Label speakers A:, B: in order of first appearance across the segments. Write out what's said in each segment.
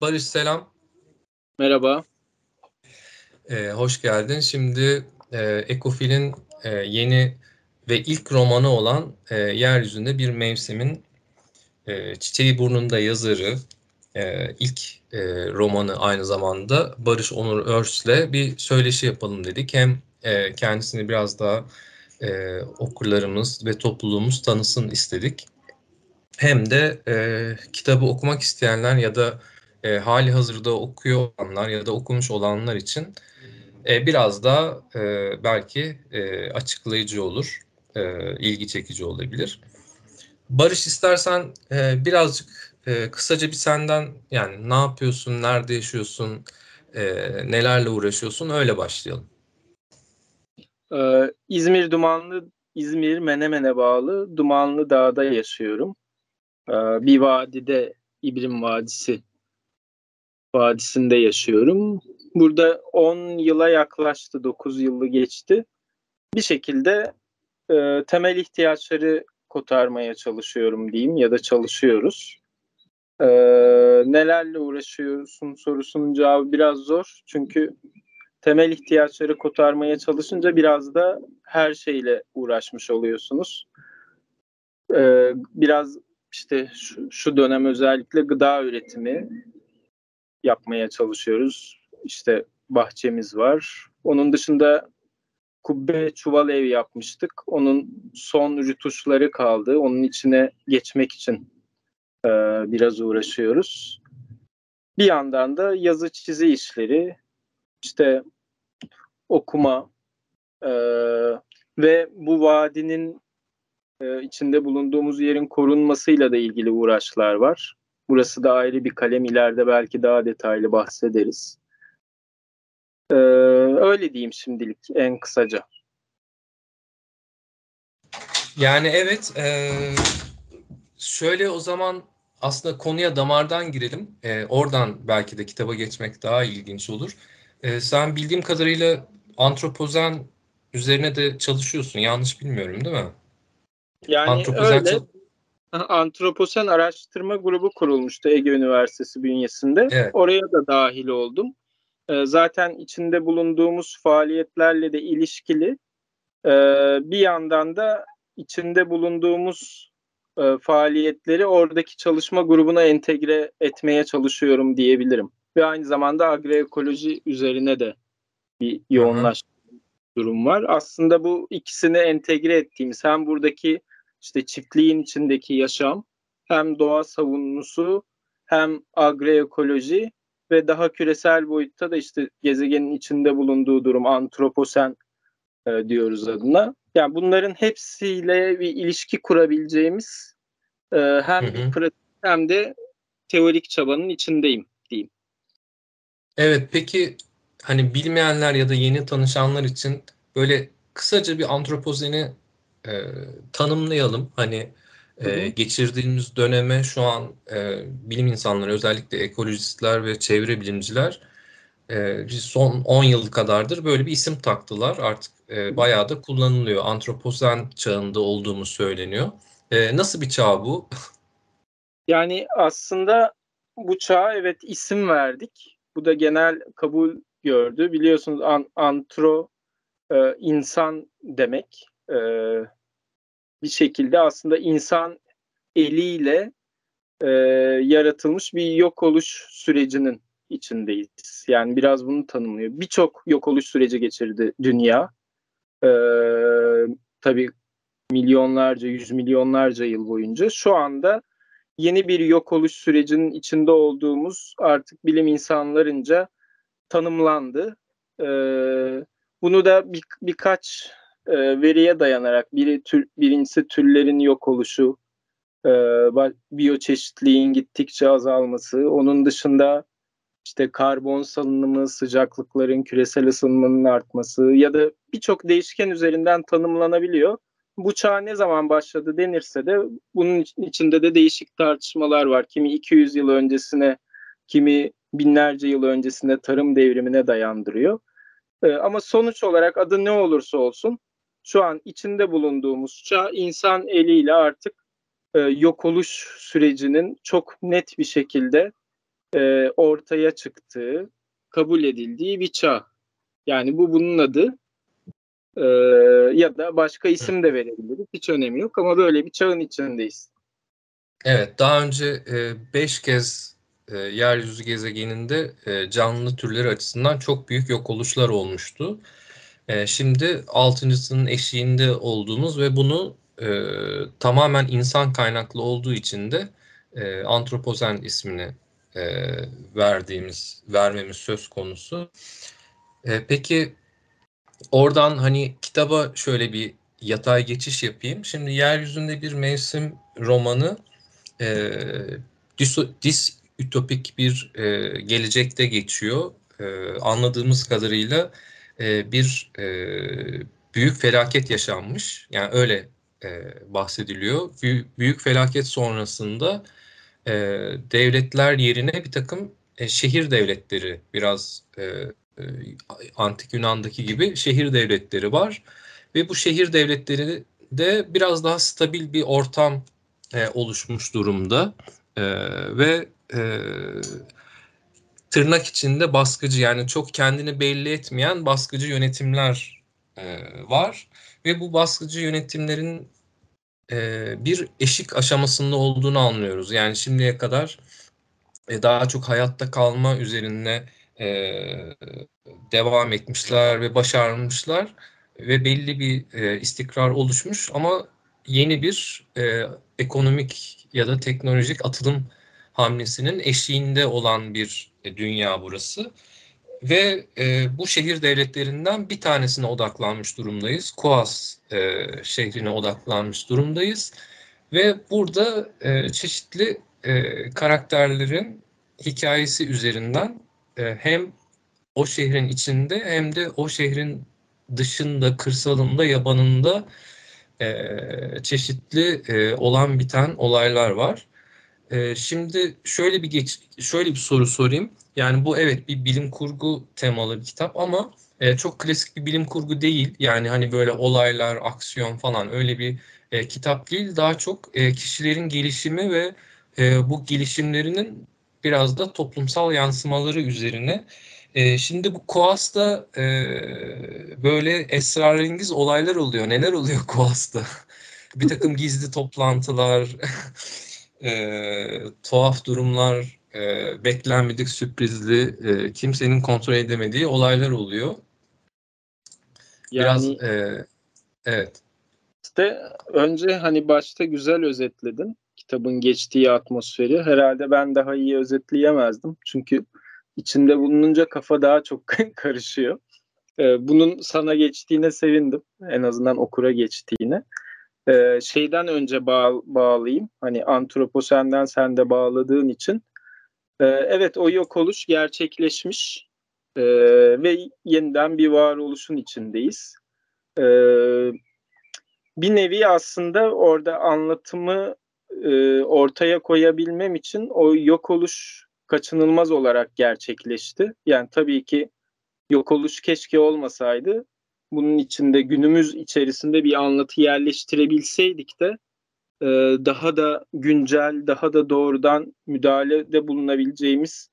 A: Barış selam.
B: Merhaba.
A: Ee, hoş geldin. Şimdi e, Ekofil'in e, yeni ve ilk romanı olan e, Yeryüzünde Bir Mevsimin e, Çiçeği Burnunda yazarı, e, ilk e, romanı aynı zamanda Barış Onur Örs'le bir söyleşi yapalım dedik. Hem e, kendisini biraz daha e, okurlarımız ve topluluğumuz tanısın istedik. Hem de e, kitabı okumak isteyenler ya da e, hali hazırda okuyor olanlar ya da okumuş olanlar için e, biraz daha e, belki e, açıklayıcı olur, e, ilgi çekici olabilir. Barış istersen e, birazcık e, kısaca bir senden yani ne yapıyorsun, nerede yaşıyorsun, e, nelerle uğraşıyorsun öyle başlayalım.
B: Ee, İzmir Dumanlı, İzmir Menemen'e bağlı Dumanlı Dağ'da yaşıyorum. Ee, bir vadide İbrim Vadisi Vadisi'nde yaşıyorum. Burada 10 yıla yaklaştı, 9 yılı geçti. Bir şekilde e, temel ihtiyaçları kotarmaya çalışıyorum diyeyim ya da çalışıyoruz. E, nelerle uğraşıyorsun sorusunun cevabı biraz zor. Çünkü temel ihtiyaçları kotarmaya çalışınca biraz da her şeyle uğraşmış oluyorsunuz. E, biraz işte şu, şu dönem özellikle gıda üretimi, yapmaya çalışıyoruz. İşte bahçemiz var. Onun dışında kubbe çuval ev yapmıştık. Onun son rütuşları kaldı. Onun içine geçmek için e, biraz uğraşıyoruz. Bir yandan da yazı çizi işleri, işte okuma e, ve bu vadinin e, içinde bulunduğumuz yerin korunmasıyla da ilgili uğraşlar var. Burası da ayrı bir kalem. ileride belki daha detaylı bahsederiz. Ee, öyle diyeyim şimdilik en kısaca.
A: Yani evet. E, şöyle o zaman aslında konuya damardan girelim. E, oradan belki de kitaba geçmek daha ilginç olur. E, sen bildiğim kadarıyla antropozen üzerine de çalışıyorsun. Yanlış bilmiyorum değil mi?
B: Yani antropozen öyle. Antroposen Araştırma Grubu kurulmuştu Ege Üniversitesi bünyesinde. Evet. Oraya da dahil oldum. Ee, zaten içinde bulunduğumuz faaliyetlerle de ilişkili. Ee, bir yandan da içinde bulunduğumuz e, faaliyetleri oradaki çalışma grubuna entegre etmeye çalışıyorum diyebilirim. Ve aynı zamanda agroekoloji üzerine de bir yoğunlaşma durum var. Aslında bu ikisini entegre ettiğimiz hem buradaki işte çiftliğin içindeki yaşam hem doğa savunusu hem agroekoloji ve daha küresel boyutta da işte gezegenin içinde bulunduğu durum antroposen e, diyoruz adına. Yani bunların hepsiyle bir ilişki kurabileceğimiz e, hem hı hı. pratik hem de teorik çabanın içindeyim diyeyim.
A: Evet peki hani bilmeyenler ya da yeni tanışanlar için böyle kısaca bir antropozeni e, tanımlayalım. Hani e, geçirdiğimiz döneme şu an e, bilim insanları özellikle ekolojistler ve çevre bilimciler e, son 10 yıl kadardır böyle bir isim taktılar. Artık e, bayağı da kullanılıyor. Antroposen çağında olduğumuz söyleniyor. E, nasıl bir çağ bu?
B: Yani aslında bu çağa evet isim verdik. Bu da genel kabul gördü. Biliyorsunuz an, antro e, insan demek. E, bir şekilde aslında insan eliyle e, yaratılmış bir yok oluş sürecinin içindeyiz. Yani biraz bunu tanımlıyor. Birçok yok oluş süreci geçirdi dünya. E, tabii milyonlarca, yüz milyonlarca yıl boyunca. Şu anda yeni bir yok oluş sürecinin içinde olduğumuz artık bilim insanlarınca tanımlandı. E, bunu da bir, birkaç e, veriye dayanarak biri tür, birincisi türlerin yok oluşu, e, biyoçeşitliğin gittikçe azalması, onun dışında işte karbon salınımı, sıcaklıkların küresel ısınmanın artması ya da birçok değişken üzerinden tanımlanabiliyor. Bu çağ ne zaman başladı denirse de bunun içinde de değişik tartışmalar var. Kimi 200 yıl öncesine, kimi binlerce yıl öncesine tarım devrimine dayandırıyor. Ee, ama sonuç olarak adı ne olursa olsun şu an içinde bulunduğumuz çağ insan eliyle artık e, yok oluş sürecinin çok net bir şekilde e, ortaya çıktığı, kabul edildiği bir çağ. Yani bu bunun adı e, ya da başka isim de verebiliriz. Hiç önemi yok ama böyle bir çağın içindeyiz.
A: Evet, daha önce 5 e, kez e, yeryüzü gezegeninde e, canlı türleri açısından çok büyük yok oluşlar olmuştu. E, şimdi altıncısının eşiğinde olduğumuz ve bunu e, tamamen insan kaynaklı olduğu için de e, antropozen ismini e, verdiğimiz, vermemiz söz konusu. E, peki oradan hani kitaba şöyle bir yatay geçiş yapayım. Şimdi Yeryüzünde Bir Mevsim romanı e, dis, dis ütopik bir e, gelecekte geçiyor. E, anladığımız kadarıyla e, bir e, büyük felaket yaşanmış. Yani öyle e, bahsediliyor. Büyük, büyük felaket sonrasında e, devletler yerine bir takım e, şehir devletleri biraz e, e, antik Yunan'daki gibi şehir devletleri var ve bu şehir devletleri de biraz daha stabil bir ortam e, oluşmuş durumda e, ve e, tırnak içinde baskıcı yani çok kendini belli etmeyen baskıcı yönetimler e, var ve bu baskıcı yönetimlerin e, bir eşik aşamasında olduğunu anlıyoruz. Yani şimdiye kadar e, daha çok hayatta kalma üzerine e, devam etmişler ve başarmışlar ve belli bir e, istikrar oluşmuş ama yeni bir e, ekonomik ya da teknolojik atılım hamlesinin eşiğinde olan bir dünya burası. Ve e, bu şehir devletlerinden bir tanesine odaklanmış durumdayız. Koas e, şehrine odaklanmış durumdayız. Ve burada e, çeşitli e, karakterlerin hikayesi üzerinden e, hem o şehrin içinde hem de o şehrin dışında, kırsalında, yabanında e, çeşitli e, olan biten olaylar var. E, şimdi şöyle bir geç, şöyle bir soru sorayım. Yani bu evet bir bilim kurgu temalı bir kitap ama e, çok klasik bir bilim kurgu değil. Yani hani böyle olaylar, aksiyon falan öyle bir e, kitap değil. Daha çok e, kişilerin gelişimi ve e, bu gelişimlerinin biraz da toplumsal yansımaları üzerine. E, şimdi bu Koas'ta e, böyle esrarengiz olaylar oluyor. Neler oluyor Koas'ta? bir takım gizli toplantılar, e, tuhaf durumlar, e, beklenmedik sürprizli, e, kimsenin kontrol edemediği olaylar oluyor. Yani, Biraz e, evet.
B: İşte önce hani başta güzel özetledin kitabın geçtiği atmosferi. Herhalde ben daha iyi özetleyemezdim. Çünkü içinde bulununca kafa daha çok karışıyor. Ee, bunun sana geçtiğine sevindim. En azından okura geçtiğine. Ee, şeyden önce bağ, bağlayayım. Hani antroposenden sen de bağladığın için. Ee, evet o yok oluş gerçekleşmiş ee, ve yeniden bir varoluşun içindeyiz. Ee, bir nevi aslında orada anlatımı e, ortaya koyabilmem için o yok oluş kaçınılmaz olarak gerçekleşti. Yani tabii ki yok oluş keşke olmasaydı bunun içinde günümüz içerisinde bir anlatı yerleştirebilseydik de e, daha da güncel, daha da doğrudan müdahalede bulunabileceğimiz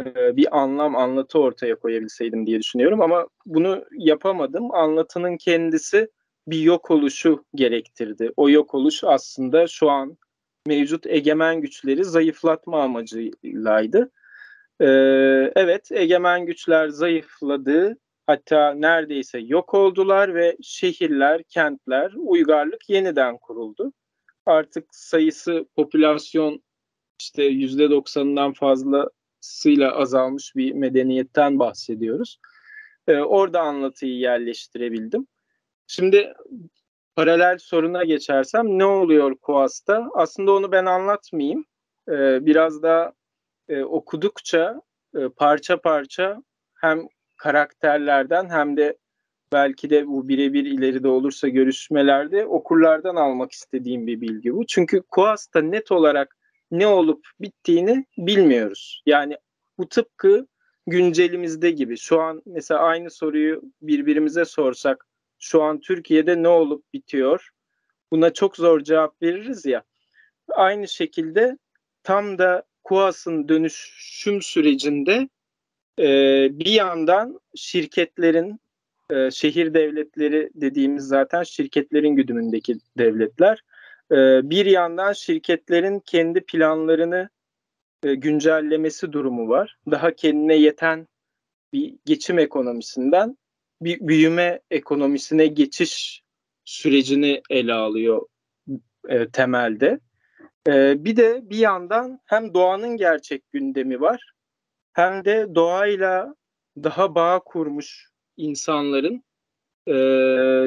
B: e, bir anlam, anlatı ortaya koyabilseydim diye düşünüyorum. Ama bunu yapamadım. Anlatının kendisi bir yok oluşu gerektirdi. O yok oluş aslında şu an mevcut egemen güçleri zayıflatma amacıylaydı. Ee, evet, egemen güçler zayıfladı Hatta neredeyse yok oldular ve şehirler, kentler, uygarlık yeniden kuruldu. Artık sayısı popülasyon işte yüzde doksanından fazlasıyla azalmış bir medeniyetten bahsediyoruz. Ee, orada anlatıyı yerleştirebildim. Şimdi paralel soruna geçersem ne oluyor Koas'ta? Aslında onu ben anlatmayayım. Ee, biraz da e, okudukça e, parça parça hem karakterlerden hem de belki de bu birebir ileride olursa görüşmelerde okurlardan almak istediğim bir bilgi bu. Çünkü Koas'ta net olarak ne olup bittiğini bilmiyoruz. Yani bu tıpkı güncelimizde gibi. Şu an mesela aynı soruyu birbirimize sorsak şu an Türkiye'de ne olup bitiyor? Buna çok zor cevap veririz ya. Aynı şekilde tam da KUAS'ın dönüşüm sürecinde e, bir yandan şirketlerin, e, şehir devletleri dediğimiz zaten şirketlerin güdümündeki devletler, e, bir yandan şirketlerin kendi planlarını e, güncellemesi durumu var. Daha kendine yeten bir geçim ekonomisinden bir büyüme ekonomisine geçiş sürecini ele alıyor e, temelde. E, bir de bir yandan hem doğanın gerçek gündemi var hem de doğayla daha bağ kurmuş insanların e,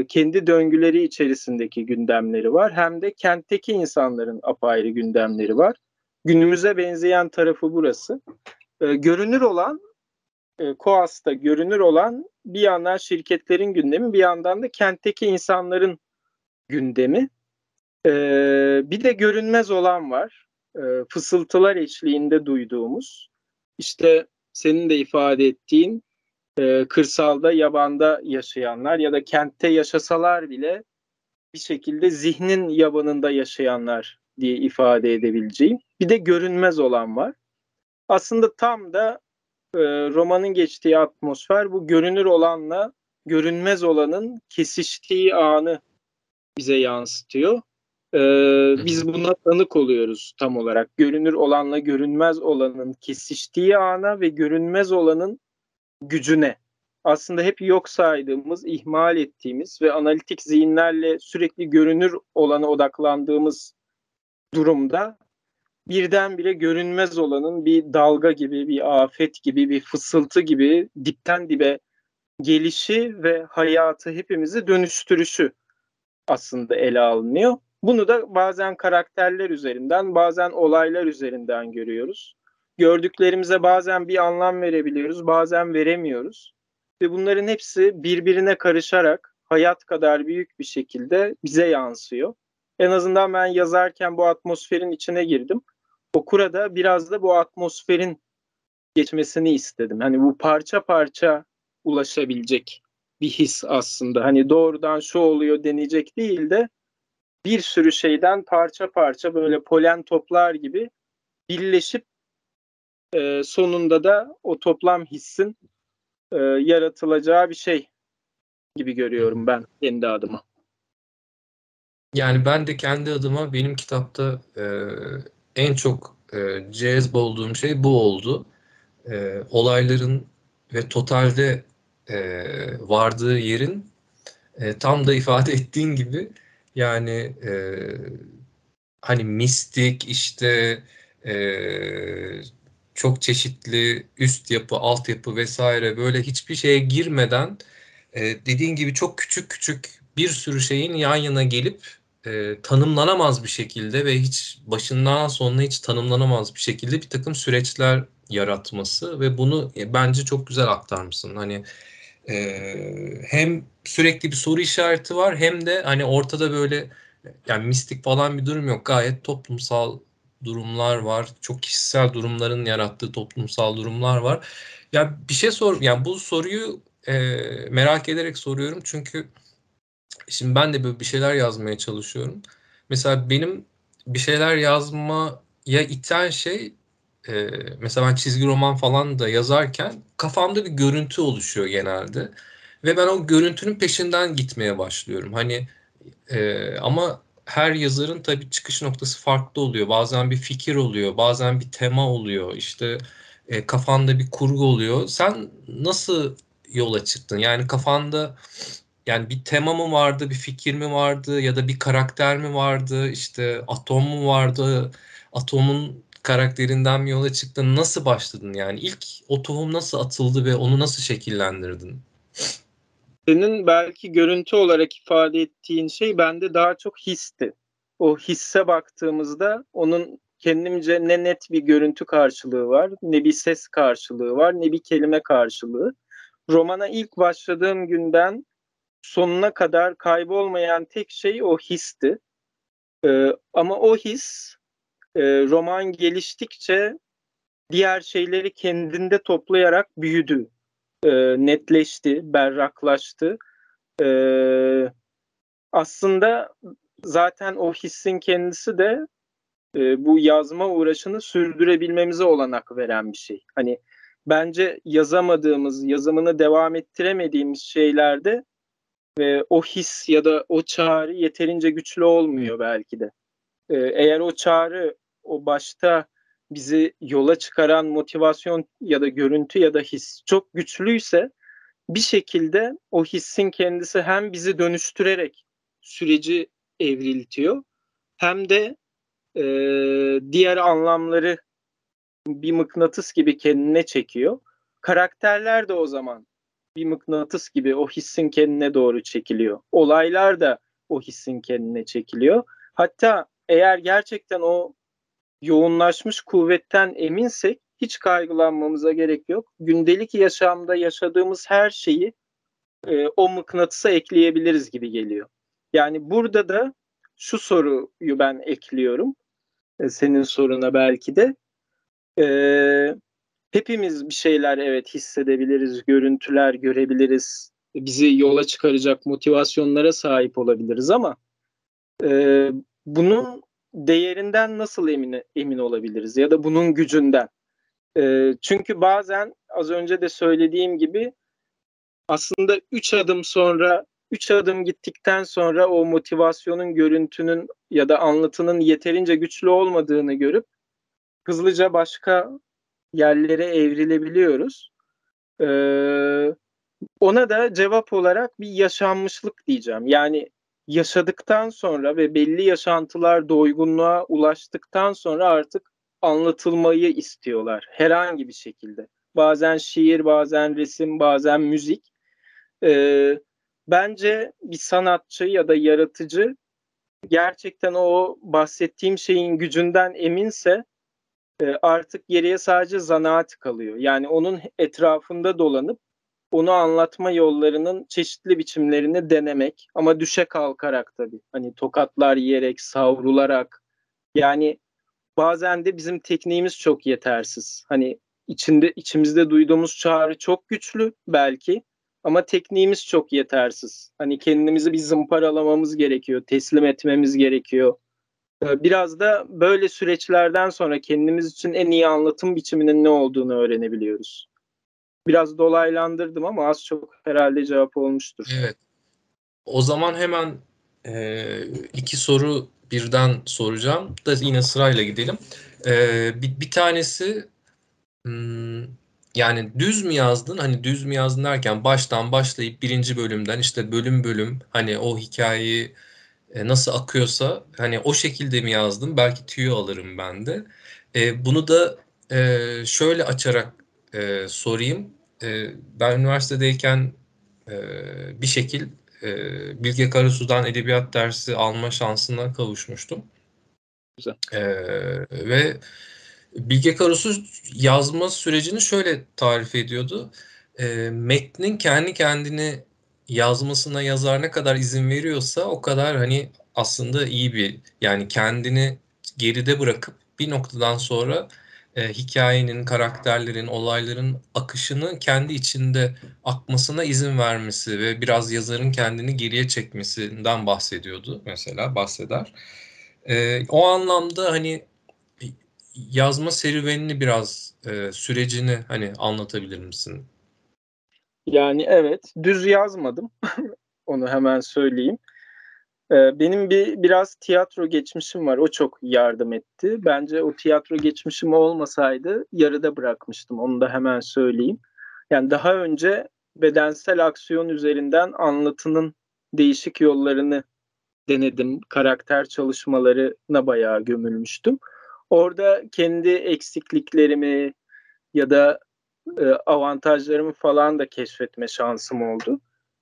B: kendi döngüleri içerisindeki gündemleri var. Hem de kentteki insanların apayrı gündemleri var. Günümüze benzeyen tarafı burası. E, görünür olan e, Koas'ta görünür olan bir yandan şirketlerin gündemi bir yandan da kentteki insanların gündemi. E, bir de görünmez olan var. E, fısıltılar eşliğinde duyduğumuz. İşte senin de ifade ettiğin e, kırsalda, yabanda yaşayanlar ya da kentte yaşasalar bile bir şekilde zihnin yabanında yaşayanlar diye ifade edebileceğim. Bir de görünmez olan var. Aslında tam da e, romanın geçtiği atmosfer bu görünür olanla görünmez olanın kesiştiği anı bize yansıtıyor. E, biz buna tanık oluyoruz tam olarak. Görünür olanla görünmez olanın kesiştiği ana ve görünmez olanın gücüne. Aslında hep yok saydığımız, ihmal ettiğimiz ve analitik zihinlerle sürekli görünür olana odaklandığımız durumda birdenbire görünmez olanın bir dalga gibi, bir afet gibi, bir fısıltı gibi dipten dibe gelişi ve hayatı hepimizi dönüştürüşü aslında ele alınıyor. Bunu da bazen karakterler üzerinden, bazen olaylar üzerinden görüyoruz. Gördüklerimize bazen bir anlam verebiliyoruz, bazen veremiyoruz. Ve bunların hepsi birbirine karışarak hayat kadar büyük bir şekilde bize yansıyor. En azından ben yazarken bu atmosferin içine girdim. Okura da biraz da bu atmosferin geçmesini istedim. Hani bu parça parça ulaşabilecek bir his aslında. Hani doğrudan şu oluyor deneyecek değil de bir sürü şeyden parça parça böyle polen toplar gibi birleşip e, sonunda da o toplam hissin e, yaratılacağı bir şey gibi görüyorum ben kendi adıma.
A: Yani ben de kendi adıma benim kitapta e, en çok e, cezb olduğum şey bu oldu. E, olayların ve totalde e, vardığı yerin e, tam da ifade ettiğin gibi yani e, hani mistik işte e, çok çeşitli üst yapı, alt yapı vesaire böyle hiçbir şeye girmeden e, dediğin gibi çok küçük küçük bir sürü şeyin yan yana gelip e, tanımlanamaz bir şekilde ve hiç başından sonuna hiç tanımlanamaz bir şekilde bir takım süreçler yaratması ve bunu e, bence çok güzel aktarmışsın. Hani e, hem sürekli bir soru işareti var hem de hani ortada böyle yani mistik falan bir durum yok. Gayet toplumsal durumlar var. Çok kişisel durumların yarattığı toplumsal durumlar var. Ya bir şey sor yani bu soruyu e, merak ederek soruyorum çünkü Şimdi ben de böyle bir şeyler yazmaya çalışıyorum. Mesela benim bir şeyler yazmaya iten şey e, mesela ben çizgi roman falan da yazarken kafamda bir görüntü oluşuyor genelde. Ve ben o görüntünün peşinden gitmeye başlıyorum. Hani e, ama her yazarın tabii çıkış noktası farklı oluyor. Bazen bir fikir oluyor, bazen bir tema oluyor. İşte e, kafanda bir kurgu oluyor. Sen nasıl yola çıktın? Yani kafanda yani bir tema mı vardı, bir fikir mi vardı ya da bir karakter mi vardı, işte atom mu vardı, atomun karakterinden mi yola çıktın, nasıl başladın yani? ilk o tohum nasıl atıldı ve onu nasıl şekillendirdin?
B: Senin belki görüntü olarak ifade ettiğin şey bende daha çok histi. O hisse baktığımızda onun kendimce ne net bir görüntü karşılığı var, ne bir ses karşılığı var, ne bir kelime karşılığı. Romana ilk başladığım günden sonuna kadar kaybolmayan tek şey o histi. Ee, ama o his e, roman geliştikçe diğer şeyleri kendinde toplayarak büyüdü, e, netleşti, berraklaştı. E, aslında zaten o hissin kendisi de e, bu yazma uğraşını sürdürebilmemize olanak veren bir şey. Hani bence yazamadığımız, yazımını devam ettiremediğimiz şeylerde e, o his ya da o çağrı yeterince güçlü olmuyor belki de. E, eğer o çağrı o başta bizi yola çıkaran motivasyon ya da görüntü ya da his çok güçlüyse bir şekilde o hissin kendisi hem bizi dönüştürerek süreci evriltiyor hem de e, diğer anlamları bir mıknatıs gibi kendine çekiyor. Karakterler de o zaman bir mıknatıs gibi o hissin kendine doğru çekiliyor. Olaylar da o hissin kendine çekiliyor. Hatta eğer gerçekten o yoğunlaşmış kuvvetten eminsek hiç kaygılanmamıza gerek yok. Gündelik yaşamda yaşadığımız her şeyi e, o mıknatısa ekleyebiliriz gibi geliyor. Yani burada da şu soruyu ben ekliyorum. E, senin soruna belki de. E, hepimiz bir şeyler evet hissedebiliriz, görüntüler görebiliriz, bizi yola çıkaracak motivasyonlara sahip olabiliriz ama e, bunun değerinden nasıl emin emin olabiliriz ya da bunun gücünden? E, çünkü bazen az önce de söylediğim gibi aslında üç adım sonra üç adım gittikten sonra o motivasyonun, görüntünün ya da anlatının yeterince güçlü olmadığını görüp hızlıca başka yerlere evrilebiliyoruz. Ee, ona da cevap olarak bir yaşanmışlık diyeceğim. Yani yaşadıktan sonra ve belli yaşantılar doygunluğa ulaştıktan sonra artık anlatılmayı istiyorlar herhangi bir şekilde. Bazen şiir, bazen resim, bazen müzik. Ee, bence bir sanatçı ya da yaratıcı gerçekten o bahsettiğim şeyin gücünden eminse artık geriye sadece zanaat kalıyor. Yani onun etrafında dolanıp onu anlatma yollarının çeşitli biçimlerini denemek ama düşe kalkarak tabii. Hani tokatlar yiyerek, savrularak yani bazen de bizim tekniğimiz çok yetersiz. Hani içinde içimizde duyduğumuz çağrı çok güçlü belki ama tekniğimiz çok yetersiz. Hani kendimizi bir zımparalamamız gerekiyor, teslim etmemiz gerekiyor. Ee, biraz da böyle süreçlerden sonra kendimiz için en iyi anlatım biçiminin ne olduğunu öğrenebiliyoruz. Biraz dolaylandırdım ama az çok herhalde cevap olmuştur.
A: Evet. O zaman hemen e, iki soru birden soracağım da yine sırayla gidelim. E, bir, bir tanesi hmm, yani düz mü yazdın? Hani düz mü yazdın derken baştan başlayıp birinci bölümden işte bölüm bölüm hani o hikayeyi e, nasıl akıyorsa hani o şekilde mi yazdım? Belki tüyo alırım ben de. E, bunu da e, şöyle açarak e, sorayım. E, ben üniversitedeyken e, bir şekil e, Bilge Karasu'dan edebiyat dersi alma şansına kavuşmuştum.
B: Güzel.
A: E, ve Bilge Karasu yazma sürecini şöyle tarif ediyordu. E, metnin kendi kendini yazmasına yazar ne kadar izin veriyorsa o kadar hani aslında iyi bir yani kendini geride bırakıp bir noktadan sonra e, hikayenin, karakterlerin, olayların akışını kendi içinde akmasına izin vermesi ve biraz yazarın kendini geriye çekmesinden bahsediyordu mesela bahseder. E, o anlamda hani yazma serüvenini biraz e, sürecini hani anlatabilir misin?
B: Yani evet düz yazmadım. Onu hemen söyleyeyim. Ee, benim bir biraz tiyatro geçmişim var. O çok yardım etti. Bence o tiyatro geçmişim olmasaydı yarıda bırakmıştım. Onu da hemen söyleyeyim. Yani daha önce bedensel aksiyon üzerinden anlatının değişik yollarını denedim. Karakter çalışmalarına bayağı gömülmüştüm. Orada kendi eksikliklerimi ya da e, avantajlarımı falan da keşfetme şansım oldu.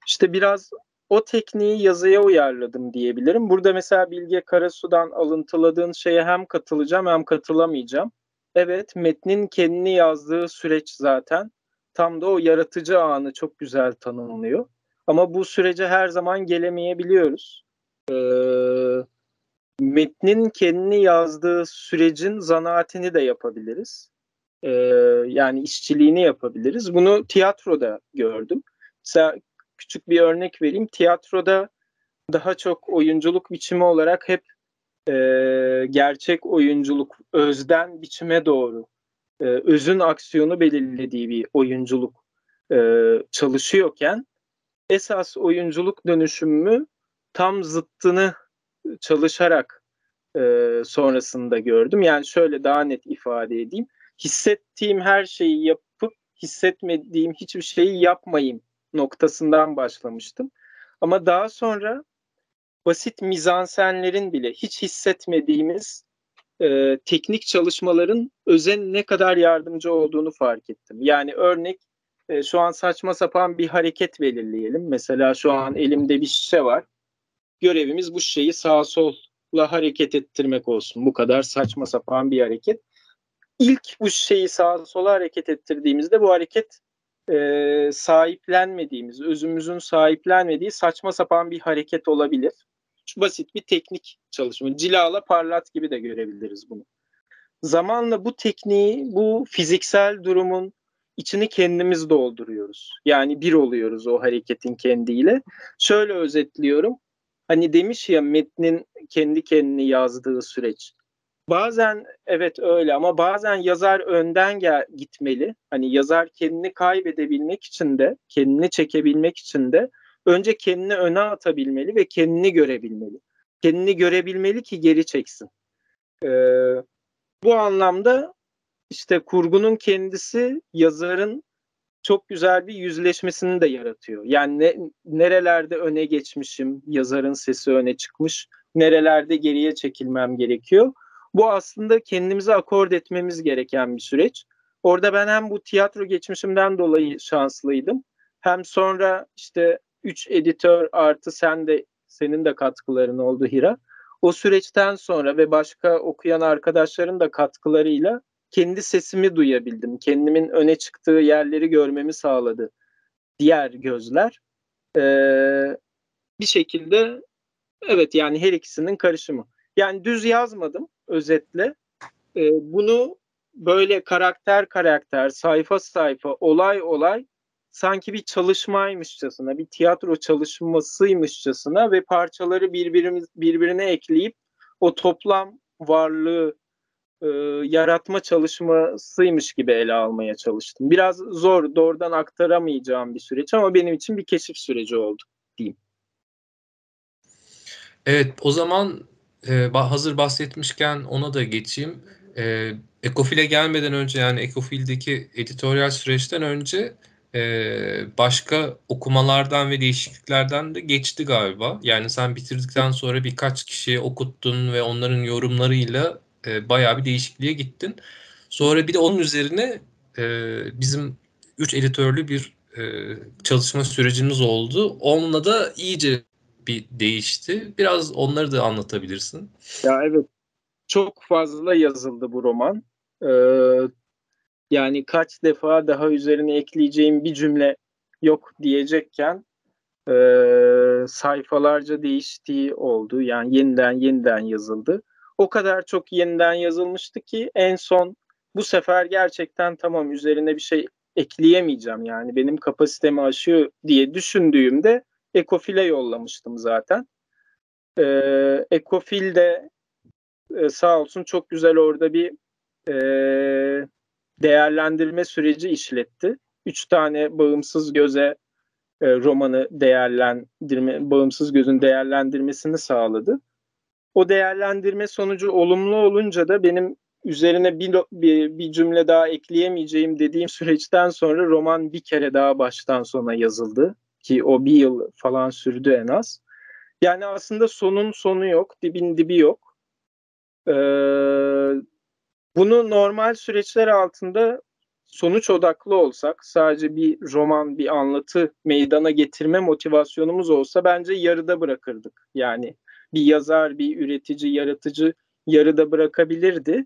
B: İşte biraz o tekniği yazıya uyarladım diyebilirim. Burada mesela Bilge Karasu'dan alıntıladığın şeye hem katılacağım hem katılamayacağım. Evet metnin kendini yazdığı süreç zaten tam da o yaratıcı anı çok güzel tanımlıyor. Ama bu sürece her zaman gelemeyebiliyoruz. Ee, metnin kendini yazdığı sürecin zanaatini de yapabiliriz. Ee, yani işçiliğini yapabiliriz. Bunu tiyatroda gördüm. Mesela küçük bir örnek vereyim. Tiyatroda daha çok oyunculuk biçimi olarak hep e, gerçek oyunculuk özden biçime doğru e, özün aksiyonu belirlediği bir oyunculuk e, çalışıyorken esas oyunculuk dönüşümü tam zıttını çalışarak e, sonrasında gördüm. Yani şöyle daha net ifade edeyim. Hissettiğim her şeyi yapıp hissetmediğim hiçbir şeyi yapmayayım noktasından başlamıştım. Ama daha sonra basit mizansenlerin bile hiç hissetmediğimiz e, teknik çalışmaların özen ne kadar yardımcı olduğunu fark ettim. Yani örnek e, şu an saçma sapan bir hareket belirleyelim. Mesela şu an elimde bir şişe var. Görevimiz bu şişeyi sağa sola hareket ettirmek olsun. Bu kadar saçma sapan bir hareket. İlk bu şişeyi sağa sola hareket ettirdiğimizde bu hareket e, sahiplenmediğimiz, özümüzün sahiplenmediği saçma sapan bir hareket olabilir. Şu basit bir teknik çalışma. Cilala parlat gibi de görebiliriz bunu. Zamanla bu tekniği, bu fiziksel durumun içini kendimiz dolduruyoruz. Yani bir oluyoruz o hareketin kendiyle. Şöyle özetliyorum. Hani demiş ya metnin kendi kendini yazdığı süreç. Bazen evet öyle ama bazen yazar önden gel gitmeli. Hani yazar kendini kaybedebilmek için de, kendini çekebilmek için de önce kendini öne atabilmeli ve kendini görebilmeli. Kendini görebilmeli ki geri çeksin. Ee, bu anlamda işte kurgunun kendisi yazarın çok güzel bir yüzleşmesini de yaratıyor. Yani ne, nerelerde öne geçmişim, yazarın sesi öne çıkmış, nerelerde geriye çekilmem gerekiyor. Bu aslında kendimize akord etmemiz gereken bir süreç. Orada ben hem bu tiyatro geçmişimden dolayı şanslıydım. Hem sonra işte 3 editör artı sen de senin de katkıların oldu Hira. O süreçten sonra ve başka okuyan arkadaşların da katkılarıyla kendi sesimi duyabildim. Kendimin öne çıktığı yerleri görmemi sağladı diğer gözler. Ee, bir şekilde evet yani her ikisinin karışımı. Yani düz yazmadım özetle. Ee, bunu böyle karakter karakter, sayfa sayfa, olay olay sanki bir çalışmaymışçasına, bir tiyatro çalışmasıymışçasına ve parçaları birbirimiz birbirine ekleyip o toplam varlığı e, yaratma çalışmasıymış gibi ele almaya çalıştım. Biraz zor, doğrudan aktaramayacağım bir süreç ama benim için bir keşif süreci oldu diyeyim.
A: Evet, o zaman e, hazır bahsetmişken ona da geçeyim. E, Ekofil'e gelmeden önce yani Ekofil'deki editoryal süreçten önce e, başka okumalardan ve değişikliklerden de geçti galiba. Yani sen bitirdikten sonra birkaç kişiye okuttun ve onların yorumlarıyla e, bayağı bir değişikliğe gittin. Sonra bir de onun üzerine e, bizim üç editörlü bir e, çalışma sürecimiz oldu. Onunla da iyice bir değişti. Biraz onları da anlatabilirsin.
B: Ya evet. Çok fazla yazıldı bu roman. Ee, yani kaç defa daha üzerine ekleyeceğim bir cümle yok diyecekken e, sayfalarca değiştiği oldu. Yani yeniden yeniden yazıldı o kadar çok yeniden yazılmıştı ki en son bu sefer gerçekten tamam üzerine bir şey ekleyemeyeceğim yani benim kapasitemi aşıyor diye düşündüğümde Ekofil'e yollamıştım zaten. Ee, Ekofil de e, sağ olsun çok güzel orada bir e, değerlendirme süreci işletti. Üç tane bağımsız göze e, romanı değerlendirme, bağımsız gözün değerlendirmesini sağladı. O değerlendirme sonucu olumlu olunca da benim üzerine bir, bir, bir cümle daha ekleyemeyeceğim dediğim süreçten sonra roman bir kere daha baştan sona yazıldı. Ki o bir yıl falan sürdü en az. Yani aslında sonun sonu yok, dibin dibi yok. Ee, bunu normal süreçler altında sonuç odaklı olsak, sadece bir roman, bir anlatı meydana getirme motivasyonumuz olsa bence yarıda bırakırdık. Yani bir yazar, bir üretici, yaratıcı yarıda bırakabilirdi.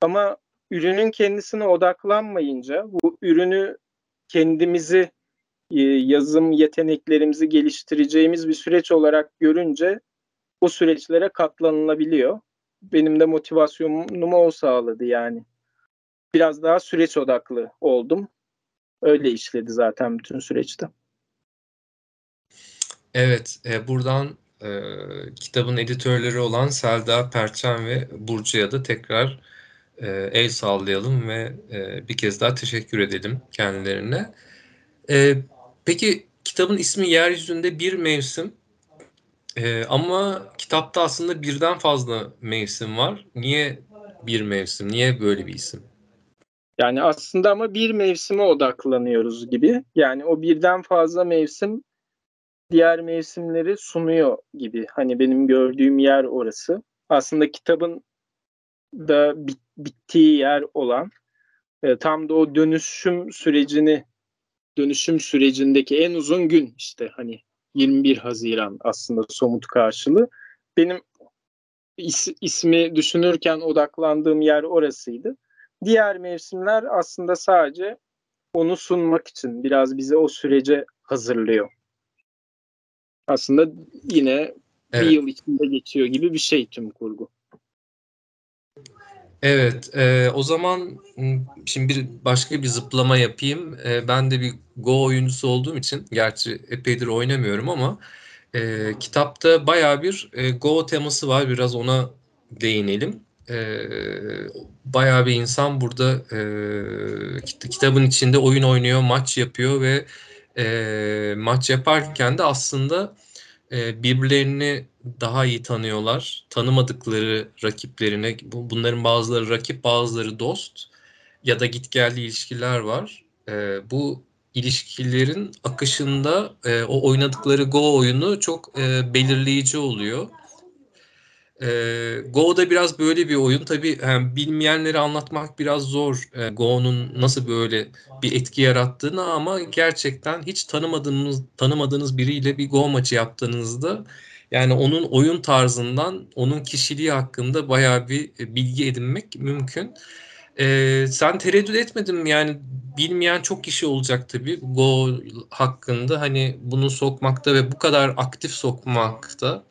B: Ama ürünün kendisine odaklanmayınca bu ürünü kendimizi yazım yeteneklerimizi geliştireceğimiz bir süreç olarak görünce o süreçlere katlanılabiliyor. Benim de motivasyonumu o sağladı yani. Biraz daha süreç odaklı oldum. Öyle işledi zaten bütün süreçte.
A: Evet, e, buradan e, kitabın editörleri olan Selda Perçem ve Burcu'ya da tekrar e, el sallayalım ve e, bir kez daha teşekkür edelim kendilerine. E, peki kitabın ismi Yeryüzünde Bir Mevsim e, ama kitapta aslında birden fazla mevsim var. Niye bir mevsim? Niye böyle bir isim?
B: Yani aslında ama bir mevsime odaklanıyoruz gibi. Yani o birden fazla mevsim diğer mevsimleri sunuyor gibi. Hani benim gördüğüm yer orası. Aslında kitabın da bit, bittiği yer olan e, tam da o dönüşüm sürecini dönüşüm sürecindeki en uzun gün işte hani 21 Haziran aslında somut karşılığı. Benim is, ismi düşünürken odaklandığım yer orasıydı. Diğer mevsimler aslında sadece onu sunmak için biraz bizi o sürece hazırlıyor. Aslında yine evet. bir yıl içinde geçiyor gibi bir şey tüm kurgu.
A: Evet, e, o zaman şimdi bir başka bir zıplama yapayım. E, ben de bir Go oyuncusu olduğum için, gerçi epeydir oynamıyorum ama e, kitapta baya bir e, Go teması var. Biraz ona değinelim. E, baya bir insan burada e, kitabın içinde oyun oynuyor, maç yapıyor ve e, maç yaparken de aslında e, birbirlerini daha iyi tanıyorlar. Tanımadıkları rakiplerine, bunların bazıları rakip, bazıları dost ya da gitgelli ilişkiler var. E, bu ilişkilerin akışında e, o oynadıkları Go oyunu çok e, belirleyici oluyor. E, Go'da biraz böyle bir oyun. Tabii yani bilmeyenleri anlatmak biraz zor. E, Go'nun nasıl böyle bir etki yarattığını ama gerçekten hiç tanımadığınız tanımadığınız biriyle bir Go maçı yaptığınızda yani onun oyun tarzından, onun kişiliği hakkında bayağı bir e, bilgi edinmek mümkün. Ee, sen tereddüt etmedin mi? Yani bilmeyen çok kişi olacak tabii Go hakkında. Hani bunu sokmakta ve bu kadar aktif sokmakta.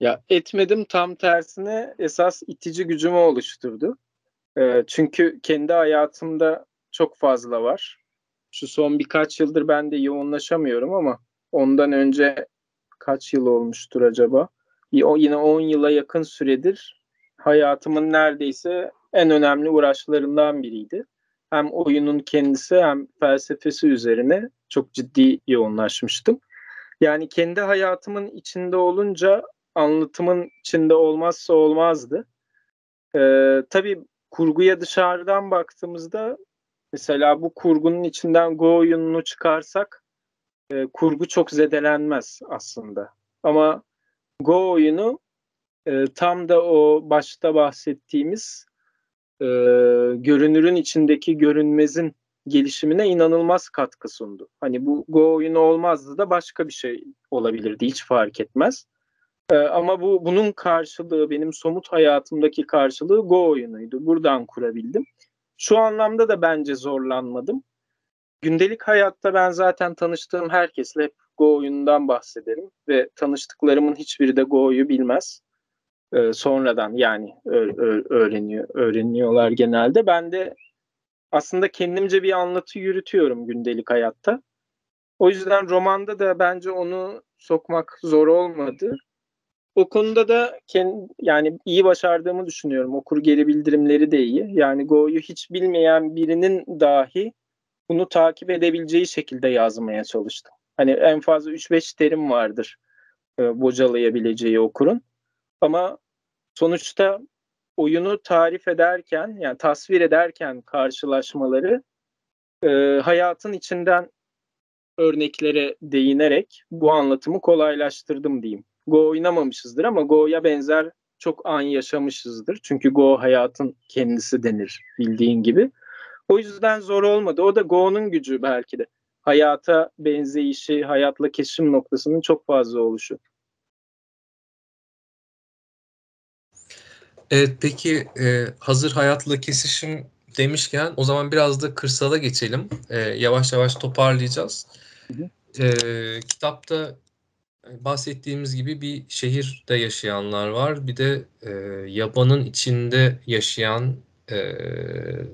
B: Ya etmedim tam tersine esas itici gücümü oluşturdu. E, çünkü kendi hayatımda çok fazla var. Şu son birkaç yıldır ben de yoğunlaşamıyorum ama ondan önce kaç yıl olmuştur acaba? O yine 10 yıla yakın süredir hayatımın neredeyse en önemli uğraşlarından biriydi. Hem oyunun kendisi hem felsefesi üzerine çok ciddi yoğunlaşmıştım. Yani kendi hayatımın içinde olunca anlatımın içinde olmazsa olmazdı. Ee, tabii kurguya dışarıdan baktığımızda mesela bu kurgunun içinden Go oyununu çıkarsak e, kurgu çok zedelenmez aslında. Ama Go oyunu e, tam da o başta bahsettiğimiz e, görünürün içindeki görünmezin gelişimine inanılmaz katkı sundu. Hani bu Go oyunu olmazdı da başka bir şey olabilirdi hiç fark etmez. Ee, ama bu bunun karşılığı benim somut hayatımdaki karşılığı Go oyunuydu. Buradan kurabildim. Şu anlamda da bence zorlanmadım. Gündelik hayatta ben zaten tanıştığım herkesle hep Go oyunundan bahsederim ve tanıştıklarımın hiçbiri de Go'yu bilmez. Ee, sonradan yani öğreniyor öğreniyorlar genelde. Ben de aslında kendimce bir anlatı yürütüyorum gündelik hayatta. O yüzden romanda da bence onu sokmak zor olmadı. O konuda da kendi, yani iyi başardığımı düşünüyorum. Okur geri bildirimleri de iyi. Yani Go'yu hiç bilmeyen birinin dahi bunu takip edebileceği şekilde yazmaya çalıştım. Hani en fazla 3-5 terim vardır e, bocalayabileceği okurun. Ama sonuçta oyunu tarif ederken yani tasvir ederken karşılaşmaları e, hayatın içinden örneklere değinerek bu anlatımı kolaylaştırdım diyeyim. Go oynamamışızdır ama Go'ya benzer çok an yaşamışızdır. Çünkü Go hayatın kendisi denir bildiğin gibi. O yüzden zor olmadı. O da Go'nun gücü belki de. Hayata benzeyişi, hayatla kesişim noktasının çok fazla oluşu.
A: Evet peki e, hazır hayatla kesişim demişken o zaman biraz da kırsala geçelim. E, yavaş yavaş toparlayacağız. Hı hı. E, kitapta bahsettiğimiz gibi bir şehirde yaşayanlar var. Bir de e, yabanın içinde yaşayan e,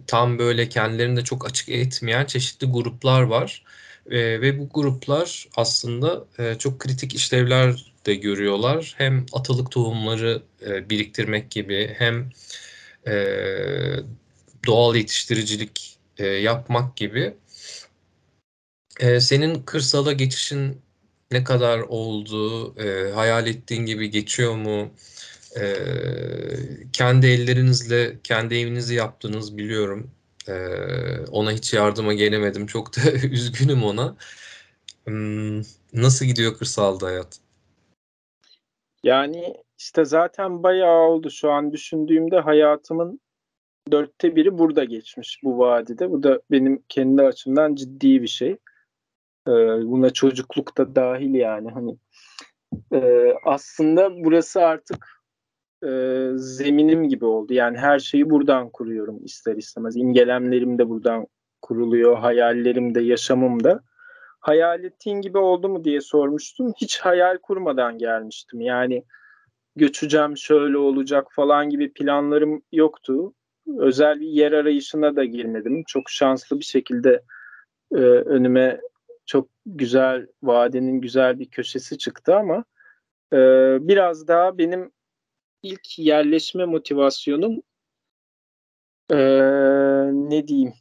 A: tam böyle kendilerini de çok açık etmeyen çeşitli gruplar var. E, ve bu gruplar aslında e, çok kritik işlevler de görüyorlar. Hem atalık tohumları e, biriktirmek gibi hem e, doğal yetiştiricilik e, yapmak gibi. E, senin kırsala geçişin ne kadar oldu? E, hayal ettiğin gibi geçiyor mu? E, kendi ellerinizle kendi evinizi yaptınız biliyorum. E, ona hiç yardıma gelemedim. Çok da üzgünüm ona. Hmm, nasıl gidiyor kırsalda hayat?
B: Yani işte zaten bayağı oldu şu an düşündüğümde hayatımın dörtte biri burada geçmiş bu vadide. Bu da benim kendi açımdan ciddi bir şey. Ee, buna çocukluk da dahil yani hani e, aslında burası artık e, zeminim gibi oldu. Yani her şeyi buradan kuruyorum ister istemez. İmgelemlerim de buradan kuruluyor, hayallerim de, yaşamım da. Hayal ettiğin gibi oldu mu diye sormuştum. Hiç hayal kurmadan gelmiştim. Yani göçeceğim, şöyle olacak falan gibi planlarım yoktu. Özel bir yer arayışına da girmedim. Çok şanslı bir şekilde e, önüme çok güzel, vadenin güzel bir köşesi çıktı ama e, biraz daha benim ilk yerleşme motivasyonum e, ne diyeyim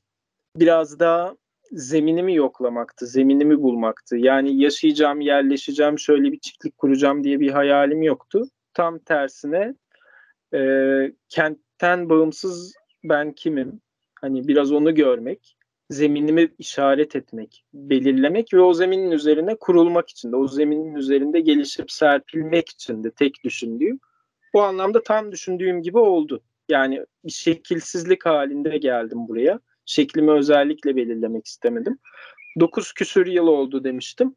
B: biraz daha zeminimi yoklamaktı, zeminimi bulmaktı. Yani yaşayacağım, yerleşeceğim, şöyle bir çiftlik kuracağım diye bir hayalim yoktu. Tam tersine e, kentten bağımsız ben kimim? Hani biraz onu görmek, zeminimi işaret etmek, belirlemek ve o zeminin üzerine kurulmak için de, o zeminin üzerinde gelişip serpilmek için de tek düşündüğüm. Bu anlamda tam düşündüğüm gibi oldu. Yani bir şekilsizlik halinde geldim buraya. Şeklimi özellikle belirlemek istemedim. 9 küsür yıl oldu demiştim.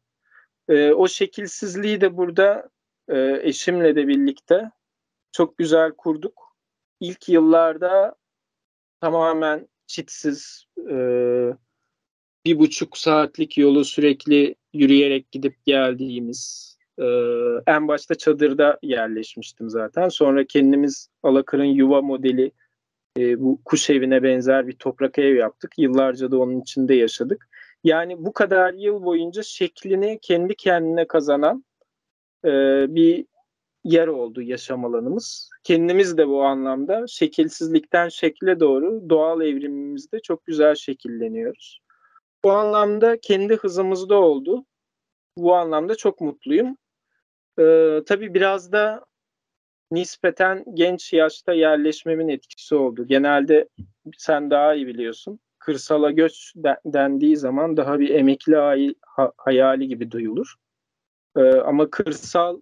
B: E, o şekilsizliği de burada e, eşimle de birlikte çok güzel kurduk. İlk yıllarda tamamen çitsiz e, bir buçuk saatlik yolu sürekli yürüyerek gidip geldiğimiz e, en başta çadırda yerleşmiştim zaten. Sonra kendimiz Alakır'ın yuva modeli e, bu kuş evine benzer bir toprak ev yaptık. Yıllarca da onun içinde yaşadık. Yani bu kadar yıl boyunca şeklini kendi kendine kazanan e, bir yer oldu yaşam alanımız. Kendimiz de bu anlamda şekilsizlikten şekle doğru doğal evrimimizde çok güzel şekilleniyoruz. Bu anlamda kendi hızımızda oldu. Bu anlamda çok mutluyum. Ee, tabii biraz da nispeten genç yaşta yerleşmemin etkisi oldu. Genelde sen daha iyi biliyorsun. Kırsala göç dendiği zaman daha bir emekli hay- hayali gibi duyulur. Ee, ama kırsal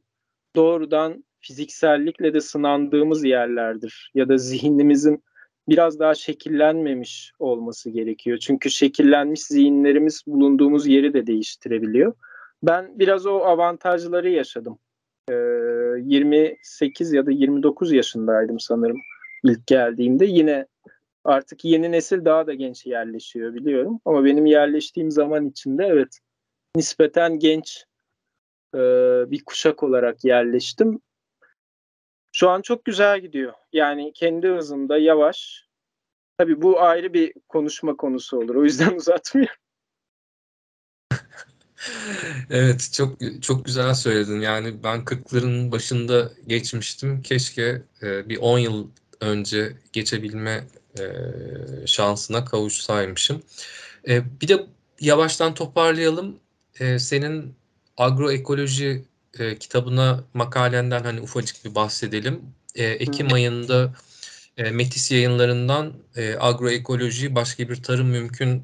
B: doğrudan fiziksellikle de sınandığımız yerlerdir. Ya da zihnimizin biraz daha şekillenmemiş olması gerekiyor. Çünkü şekillenmiş zihinlerimiz bulunduğumuz yeri de değiştirebiliyor. Ben biraz o avantajları yaşadım. 28 ee, ya da 29 yaşındaydım sanırım ilk geldiğimde. Yine artık yeni nesil daha da genç yerleşiyor biliyorum. Ama benim yerleştiğim zaman içinde evet nispeten genç e, bir kuşak olarak yerleştim. Şu an çok güzel gidiyor. Yani kendi hızında yavaş. Tabii bu ayrı bir konuşma konusu olur. O yüzden uzatmıyorum.
A: Evet çok çok güzel söyledin. Yani ben 40'ların başında geçmiştim. Keşke e, bir 10 yıl önce geçebilme e, şansına kavuşsaymışım. E, bir de yavaştan toparlayalım. E, senin agroekoloji e, kitabına makalenden hani ufacık bir bahsedelim. E, Ekim ayında e, Metis yayınlarından e, agroekoloji başka bir tarım mümkün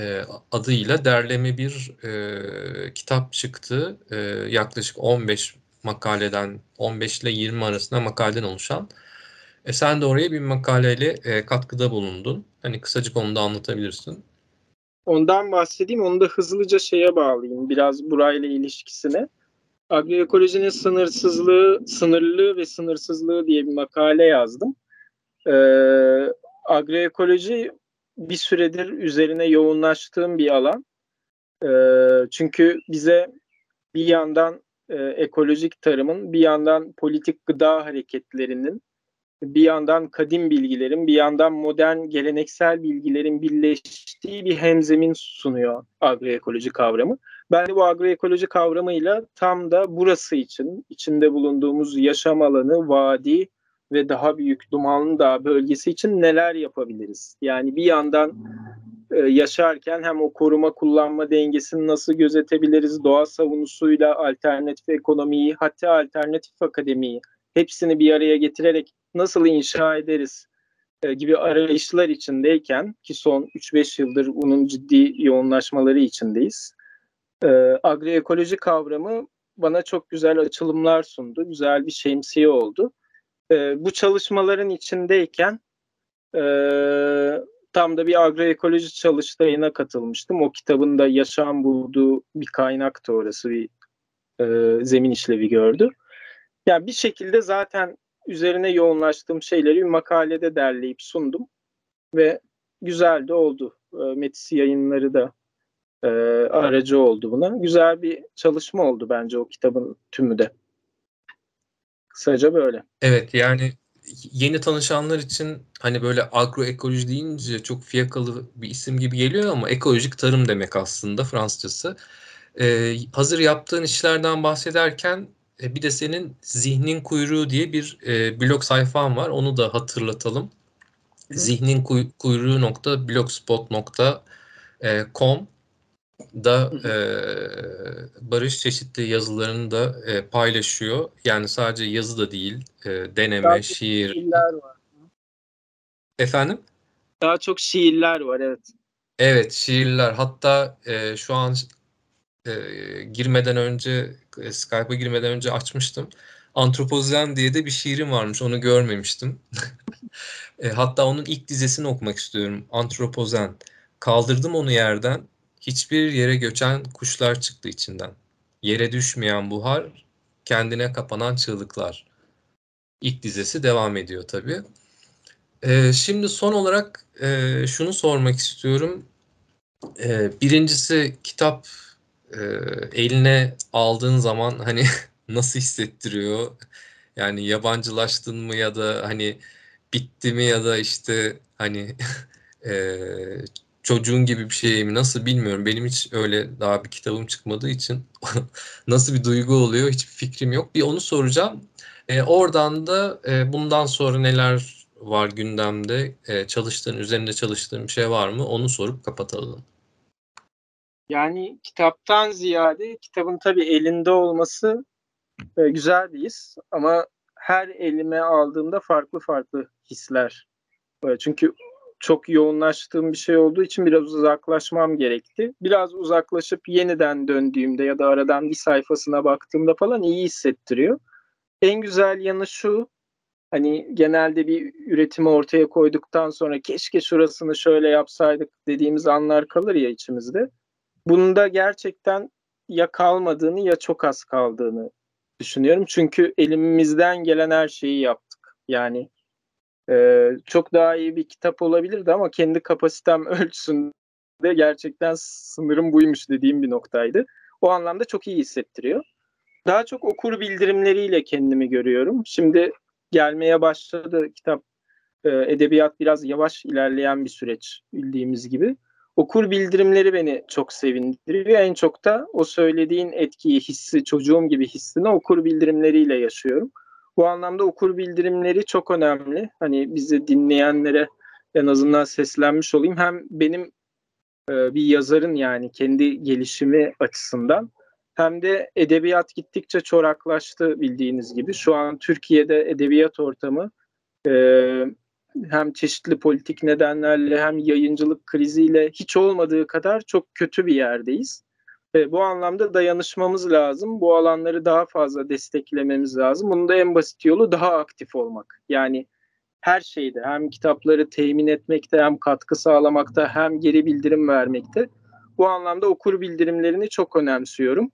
A: e, adıyla derleme bir e, kitap çıktı. E, yaklaşık 15 makaleden 15 ile 20 arasında makaleden oluşan. E, sen de oraya bir makaleyle e, katkıda bulundun. Hani kısacık onu da anlatabilirsin.
B: Ondan bahsedeyim. Onu da hızlıca şeye bağlayayım. Biraz burayla ilişkisine. Agroekolojinin sınırsızlığı, sınırlılığı ve sınırsızlığı diye bir makale yazdım. Ee, agroekoloji bir süredir üzerine yoğunlaştığım bir alan. E, çünkü bize bir yandan e, ekolojik tarımın, bir yandan politik gıda hareketlerinin, bir yandan kadim bilgilerin, bir yandan modern geleneksel bilgilerin birleştiği bir hemzemin sunuyor agroekoloji kavramı. Ben de bu agroekoloji kavramıyla tam da burası için, içinde bulunduğumuz yaşam alanı, vadi ve daha büyük Dumanlı Dağ bölgesi için neler yapabiliriz? Yani bir yandan e, yaşarken hem o koruma kullanma dengesini nasıl gözetebiliriz? Doğa savunusuyla alternatif ekonomiyi, hatta alternatif akademiyi hepsini bir araya getirerek nasıl inşa ederiz e, gibi arayışlar içindeyken ki son 3-5 yıldır bunun ciddi yoğunlaşmaları içindeyiz. E, agroekoloji kavramı bana çok güzel açılımlar sundu. Güzel bir şemsiye oldu. E, bu çalışmaların içindeyken e, tam da bir agroekoloji çalıştayına katılmıştım. O kitabın da yaşam bulduğu bir kaynaktı orası bir e, zemin işlevi gördü. Yani bir şekilde zaten üzerine yoğunlaştığım şeyleri bir makalede derleyip sundum ve güzel de oldu. E, Metis yayınları da e, aracı oldu buna. Güzel bir çalışma oldu bence o kitabın tümü de. Kısaca böyle.
A: Evet yani yeni tanışanlar için hani böyle agroekoloji deyince çok fiyakalı bir isim gibi geliyor ama ekolojik tarım demek aslında Fransızcası. Ee, hazır yaptığın işlerden bahsederken e, bir de senin Zihnin Kuyruğu diye bir e, blog sayfan var. Onu da hatırlatalım. Zihnin kuyruğu nokta blogspot.com da e, Barış çeşitli yazılarını da e, paylaşıyor. Yani sadece yazı da değil, e, deneme, Daha şiir. Şiirler var. Efendim?
B: Daha çok şiirler var, evet.
A: Evet, şiirler. Hatta e, şu an e, girmeden önce, e, Skype'a girmeden önce açmıştım. Antropozen diye de bir şiirim varmış, onu görmemiştim. e, hatta onun ilk dizesini okumak istiyorum. Antropozen. Kaldırdım onu yerden Hiçbir yere göçen kuşlar çıktı içinden. Yere düşmeyen buhar, kendine kapanan çığlıklar. İlk dizesi devam ediyor tabii. Ee, şimdi son olarak e, şunu sormak istiyorum. Ee, birincisi kitap e, eline aldığın zaman hani nasıl hissettiriyor? Yani yabancılaştın mı ya da hani bitti mi ya da işte hani e, çocuğun gibi bir şey mi nasıl bilmiyorum. Benim hiç öyle daha bir kitabım çıkmadığı için nasıl bir duygu oluyor hiçbir fikrim yok. Bir onu soracağım. E, oradan da e, bundan sonra neler var gündemde e, çalıştığın üzerinde çalıştığın bir şey var mı onu sorup kapatalım.
B: Yani kitaptan ziyade kitabın tabii elinde olması e, güzel bir his ama her elime aldığımda farklı farklı hisler. Çünkü çok yoğunlaştığım bir şey olduğu için biraz uzaklaşmam gerekti. Biraz uzaklaşıp yeniden döndüğümde ya da aradan bir sayfasına baktığımda falan iyi hissettiriyor. En güzel yanı şu, hani genelde bir üretimi ortaya koyduktan sonra keşke şurasını şöyle yapsaydık dediğimiz anlar kalır ya içimizde. Bunda gerçekten ya kalmadığını ya çok az kaldığını düşünüyorum. Çünkü elimizden gelen her şeyi yaptık. Yani ee, çok daha iyi bir kitap olabilirdi ama kendi kapasitem ölçüsünde gerçekten sınırım buymuş dediğim bir noktaydı. O anlamda çok iyi hissettiriyor. Daha çok okur bildirimleriyle kendimi görüyorum. Şimdi gelmeye başladı kitap. E, edebiyat biraz yavaş ilerleyen bir süreç bildiğimiz gibi. Okur bildirimleri beni çok sevindiriyor. En çok da o söylediğin etkiyi, hissi, çocuğum gibi hissini okur bildirimleriyle yaşıyorum. Bu anlamda okur bildirimleri çok önemli. Hani bizi dinleyenlere en azından seslenmiş olayım. Hem benim e, bir yazarın yani kendi gelişimi açısından hem de edebiyat gittikçe çoraklaştı bildiğiniz gibi. Şu an Türkiye'de edebiyat ortamı e, hem çeşitli politik nedenlerle hem yayıncılık kriziyle hiç olmadığı kadar çok kötü bir yerdeyiz. E, bu anlamda dayanışmamız lazım. Bu alanları daha fazla desteklememiz lazım. Bunun da en basit yolu daha aktif olmak. Yani her şeyde hem kitapları temin etmekte hem katkı sağlamakta hem geri bildirim vermekte. Bu anlamda okur bildirimlerini çok önemsiyorum.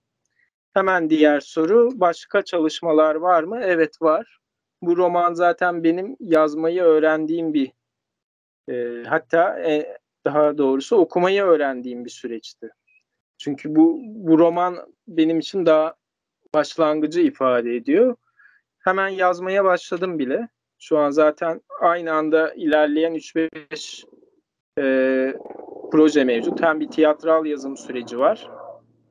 B: Hemen diğer soru başka çalışmalar var mı? Evet var. Bu roman zaten benim yazmayı öğrendiğim bir e, hatta e, daha doğrusu okumayı öğrendiğim bir süreçti. Çünkü bu, bu roman benim için daha başlangıcı ifade ediyor. Hemen yazmaya başladım bile. Şu an zaten aynı anda ilerleyen 3-5 e, proje mevcut. Hem bir tiyatral yazım süreci var.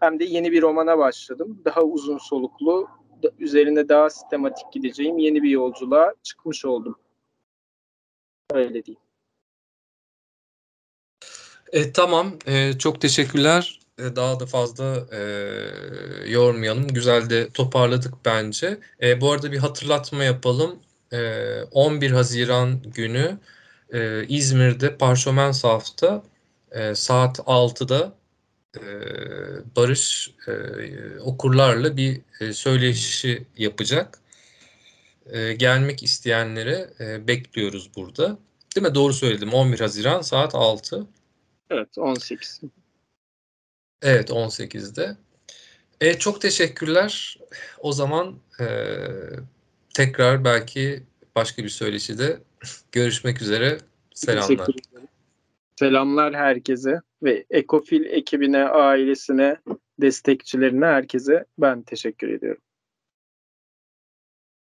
B: hem de yeni bir romana başladım. Daha uzun soluklu, da, üzerine daha sistematik gideceğim yeni bir yolculuğa çıkmış oldum. Öyle diyeyim.
A: E, tamam, e, çok teşekkürler. E, daha da fazla e, yormayalım. Güzel de toparladık bence. E, bu arada bir hatırlatma yapalım. E, 11 Haziran günü e, İzmir'de Parşömen Saf'ta e, saat 6'da e, Barış e, okurlarla bir e, söyleşi yapacak. E, gelmek isteyenlere e, bekliyoruz burada. Değil mi? Doğru söyledim. 11 Haziran saat 6.
B: Evet 18.
A: Evet 18'de. E, çok teşekkürler. O zaman e, tekrar belki başka bir söyleşide görüşmek üzere. Selamlar.
B: Selamlar herkese ve Ekofil ekibine, ailesine, destekçilerine herkese ben teşekkür ediyorum.